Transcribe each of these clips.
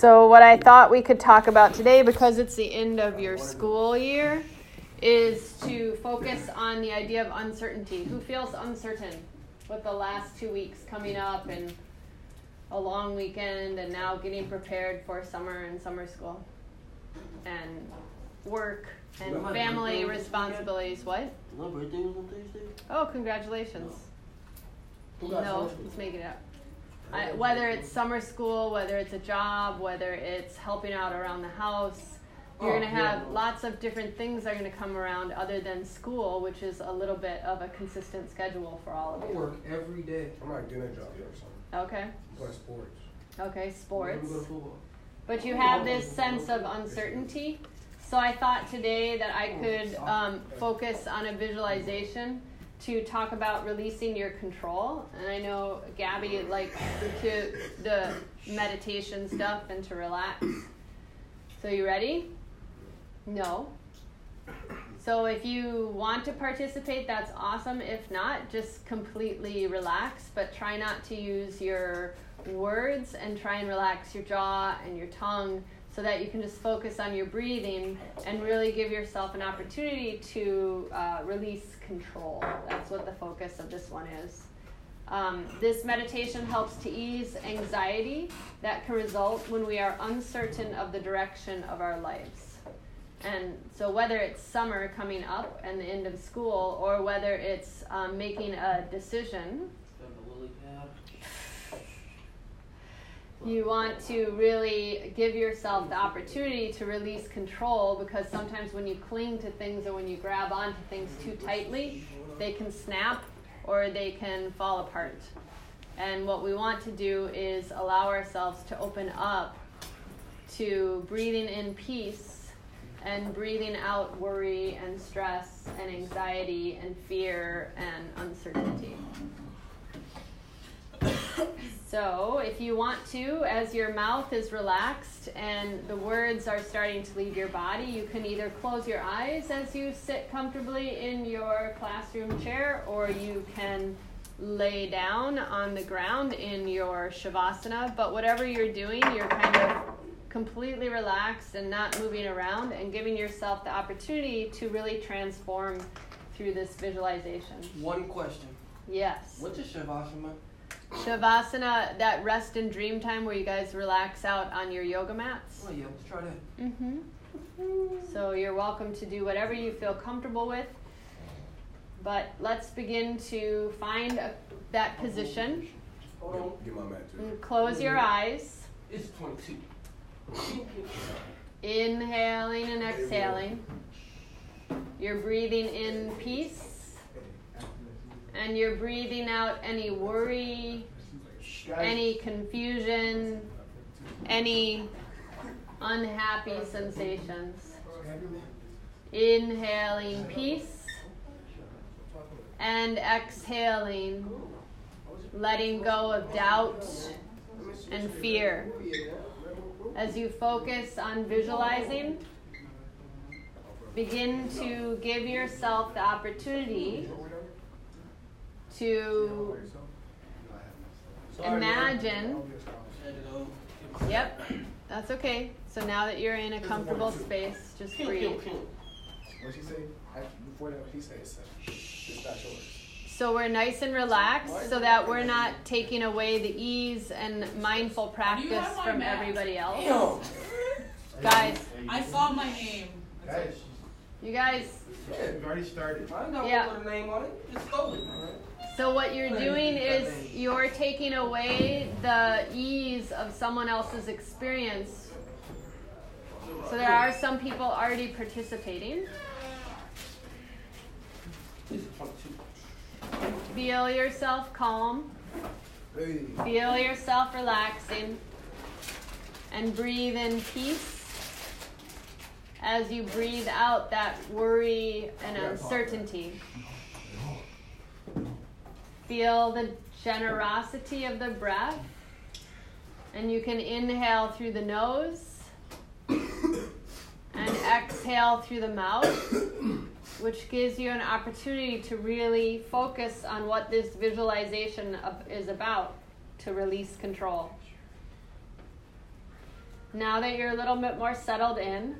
So, what I thought we could talk about today, because it's the end of your school year, is to focus on the idea of uncertainty. Who feels uncertain with the last two weeks coming up and a long weekend and now getting prepared for summer and summer school and work and family birthday was this responsibilities? What? My birthday was on Thursday. Oh, congratulations. No, let's make it up. I, whether it's summer school, whether it's a job, whether it's helping out around the house, you're Oh, going to have yeah. lots of different things that are going to come around other than school, which is a little bit of a consistent schedule for all of you. work every day. I'm like getting a job or something. Okay, Play sports. okay, sports. Go to football. But you have this sense of uncertainty. So I thought today that I could um, focus on a visualization to talk about releasing your control. And I know Gabby likes to the meditation stuff and to relax. So you ready? No. So if you want to participate, that's awesome. If not, just completely relax, but try not to use your words and try and relax your jaw and your tongue so that you can just focus on your breathing and really give yourself an opportunity to uh, release control. That's what the focus of this one is. Um, this meditation helps to ease anxiety that can result when we are uncertain of the direction of our lives. And so, whether it's summer coming up and the end of school, or whether it's um, making a decision, you want to really give yourself the opportunity to release control because sometimes when you cling to things or when you grab onto things too tightly, they can snap or they can fall apart. And what we want to do is allow ourselves to open up to breathing in peace and breathing out worry and stress and anxiety and fear and uncertainty. So, if you want to, as your mouth is relaxed and the words are starting to leave your body, you can either close your eyes as you sit comfortably in your classroom chair, or you can lay down on the ground in your shavasana. But whatever you're doing, you're kind of completely relaxed and not moving around and giving yourself the opportunity to really transform through this visualization. One question. Yes. What's a shavasana? Shavasana, that rest and dream time where you guys relax out on your yoga mats. Oh yeah, let's try that. Mm-hmm. So you're welcome to do whatever you feel comfortable with. But let's begin to find a, that position. Hold on. Get my mat too. Close your eyes. It's 22. Inhaling and exhaling. You're breathing in peace. And you're breathing out any worry, any confusion, any unhappy sensations. Inhaling peace and exhaling, letting go of doubt and fear. As you focus on visualizing, begin to give yourself the opportunity to imagine. Had to go. Yep, that's okay. So now that you're in a comfortable space, just Pew, breathe. pew, pew. What she say? Before that, he said, "Shh, it's not yours." So we're nice and relaxed so that we're not taking away the ease and mindful practice from map? everybody else. Damn. Guys, I saw my name. Guys, you guys, Yeah, we've already started. I know Yeah. what put a name on it. You just stole it. So what you're doing is you're taking away the ease of someone else's experience. So there are some people already participating. This is 22. Feel yourself calm. Feel yourself relaxing and breathe in peace as you breathe out that worry and uncertainty. Feel the generosity of the breath, and you can inhale through the nose and exhale through the mouth, which gives you an opportunity to really focus on what this visualization of, is about to release control. Now that you're a little bit more settled in,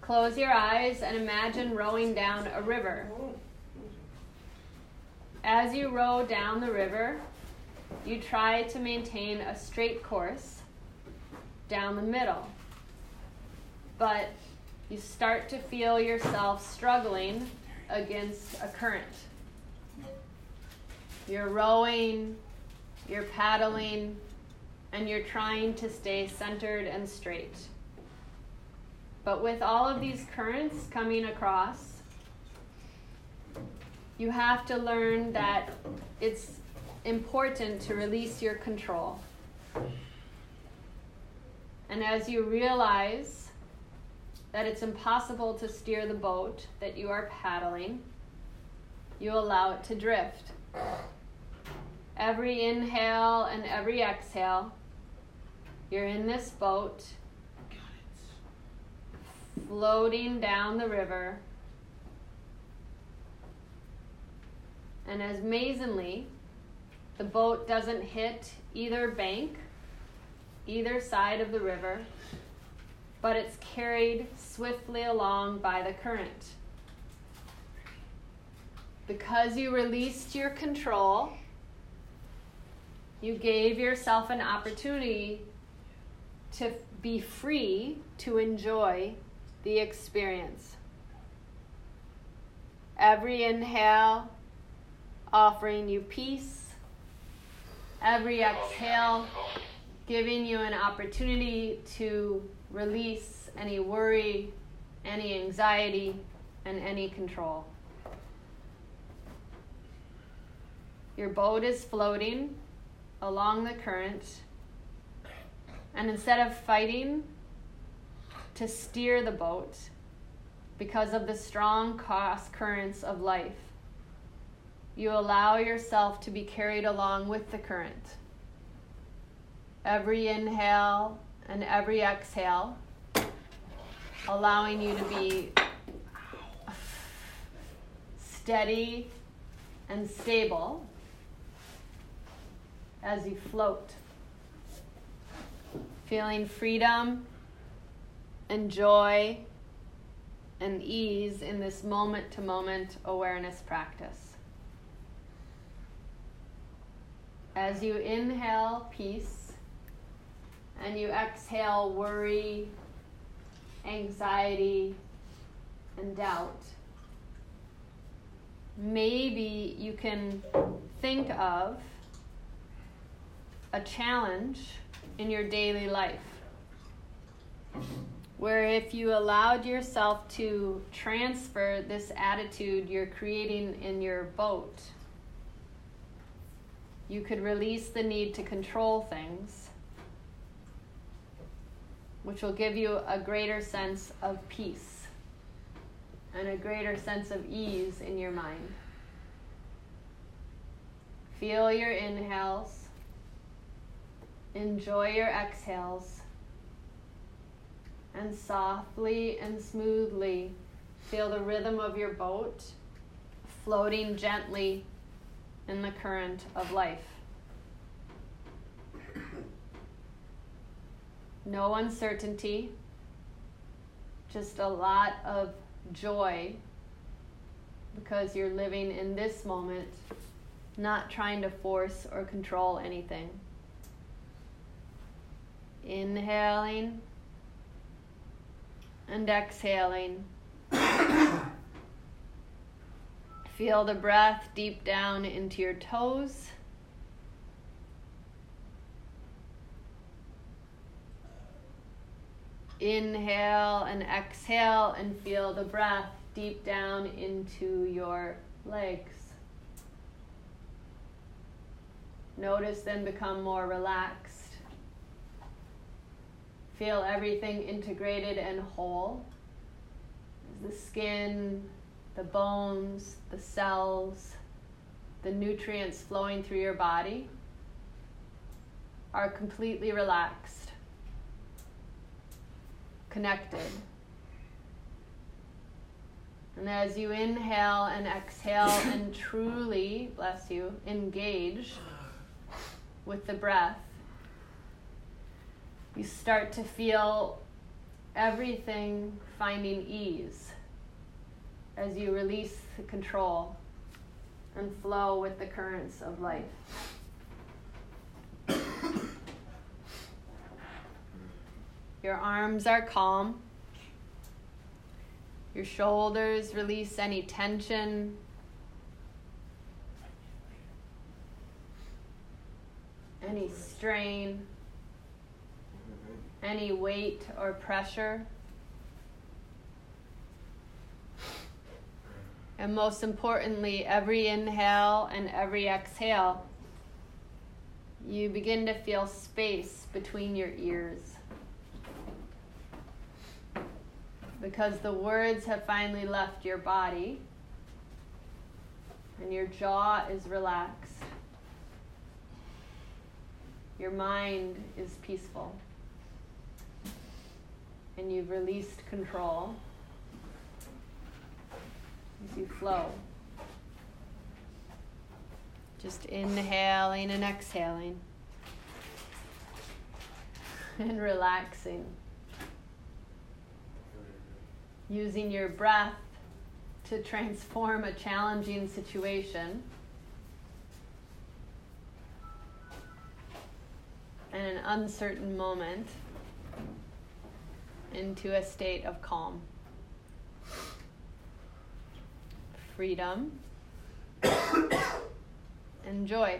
close your eyes and imagine rowing down a river. Oh. As you row down the river, you try to maintain a straight course down the middle. But you start to feel yourself struggling against a current. You're rowing, you're paddling, and you're trying to stay centered and straight. But with all of these currents coming across, you have to learn that it's important to release your control. And as you realize that it's impossible to steer the boat that you are paddling, you allow it to drift. Every inhale and every exhale, you're in this boat, floating down the river. And as amazingly, the boat doesn't hit either bank, either side of the river, but it's carried swiftly along by the current. Because you released your control, you gave yourself an opportunity to be free to enjoy the experience. Every inhale offering you peace. Every exhale giving you an opportunity to release any worry, any anxiety, and any control. Your boat is floating along the current, and instead of fighting to steer the boat because of the strong cross currents of life, you allow yourself to be carried along with the current. Every inhale and every exhale, allowing you to be steady and stable as you float. Feeling freedom and joy and ease in this moment to moment awareness practice. As you inhale peace and you exhale worry, anxiety, and doubt, maybe you can think of a challenge in your daily life where if you allowed yourself to transfer this attitude you're creating in your boat, you could release the need to control things, which will give you a greater sense of peace and a greater sense of ease in your mind. Feel your inhales. Enjoy your exhales. And softly and smoothly feel the rhythm of your boat floating gently in the current of life. No uncertainty, just a lot of joy because you're living in this moment, not trying to force or control anything. Inhaling and exhaling. Feel the breath deep down into your toes. Inhale and exhale, and feel the breath deep down into your legs. Notice them become more relaxed. Feel everything integrated and whole. The skin, the bones, the cells, the nutrients flowing through your body are completely relaxed, connected. And as you inhale and exhale and truly, bless you, engage with the breath, you start to feel everything finding ease as you release control and flow with the currents of life. Your arms are calm. Your shoulders release any tension. Any strain, any weight or pressure. And most importantly, every inhale and every exhale, you begin to feel space between your ears. Because the words have finally left your body and your jaw is relaxed. Your mind is peaceful. And you've released control as you flow. Just inhaling and exhaling. And relaxing. Using your breath to transform a challenging situation. And an uncertain moment into a state of calm. Freedom, and joy.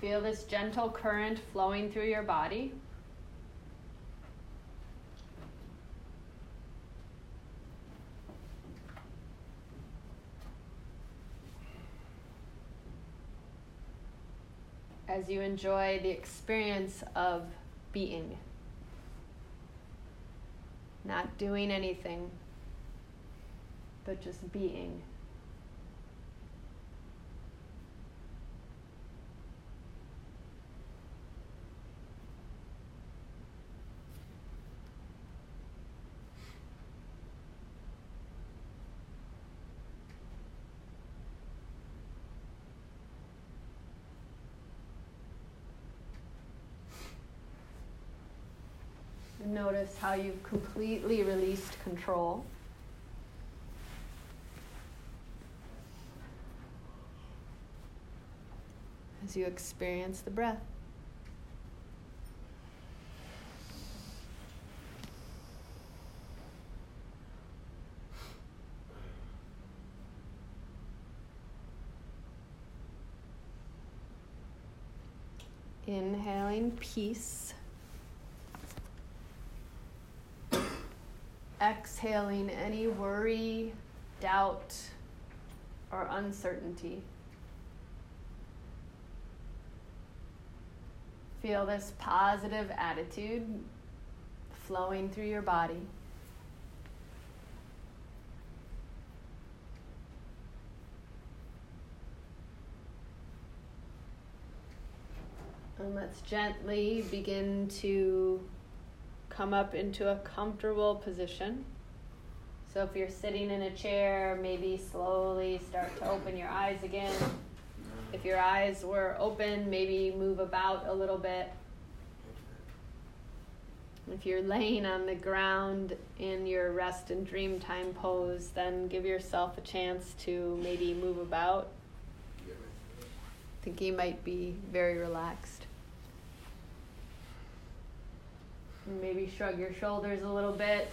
Feel this gentle current flowing through your body. You enjoy the experience of being, not doing anything, but just being. Notice how you've completely released control. As you experience the breath. Inhaling peace. Exhaling any worry, doubt, or uncertainty. Feel this positive attitude flowing through your body. And let's gently begin to come up into a comfortable position. So if you're sitting in a chair, maybe slowly start to open your eyes again. If your eyes were open, maybe move about a little bit. If you're laying on the ground in your rest and dream time pose, then give yourself a chance to maybe move about. I think you might be very relaxed. Maybe shrug your shoulders a little bit.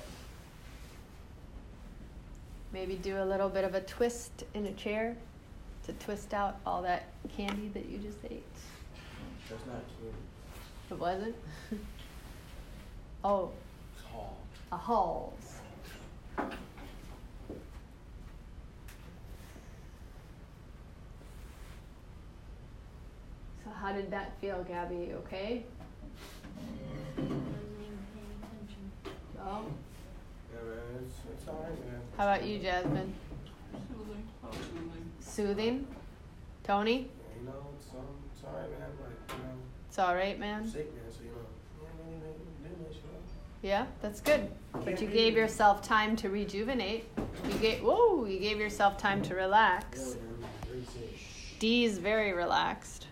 Maybe do a little bit of a twist in a chair to twist out all that candy that you just ate. That's not candy. It wasn't? oh. It's hall. A Halls. So how did that feel, Gabby? Okay? Oh. Yeah, man, it's, it's all right, man. How about you, Jasmine? Soothing. Oh, soothing. Soothing? Tony? Yeah, you know, it's, um, it's all right, man. Like, you know, It's all right, man. Sick, man, so, you know, you ain't really make me do much, you know. Yeah, that's good. But you gave yourself time to rejuvenate. You gave whoa, you gave yourself time to relax. D is very relaxed.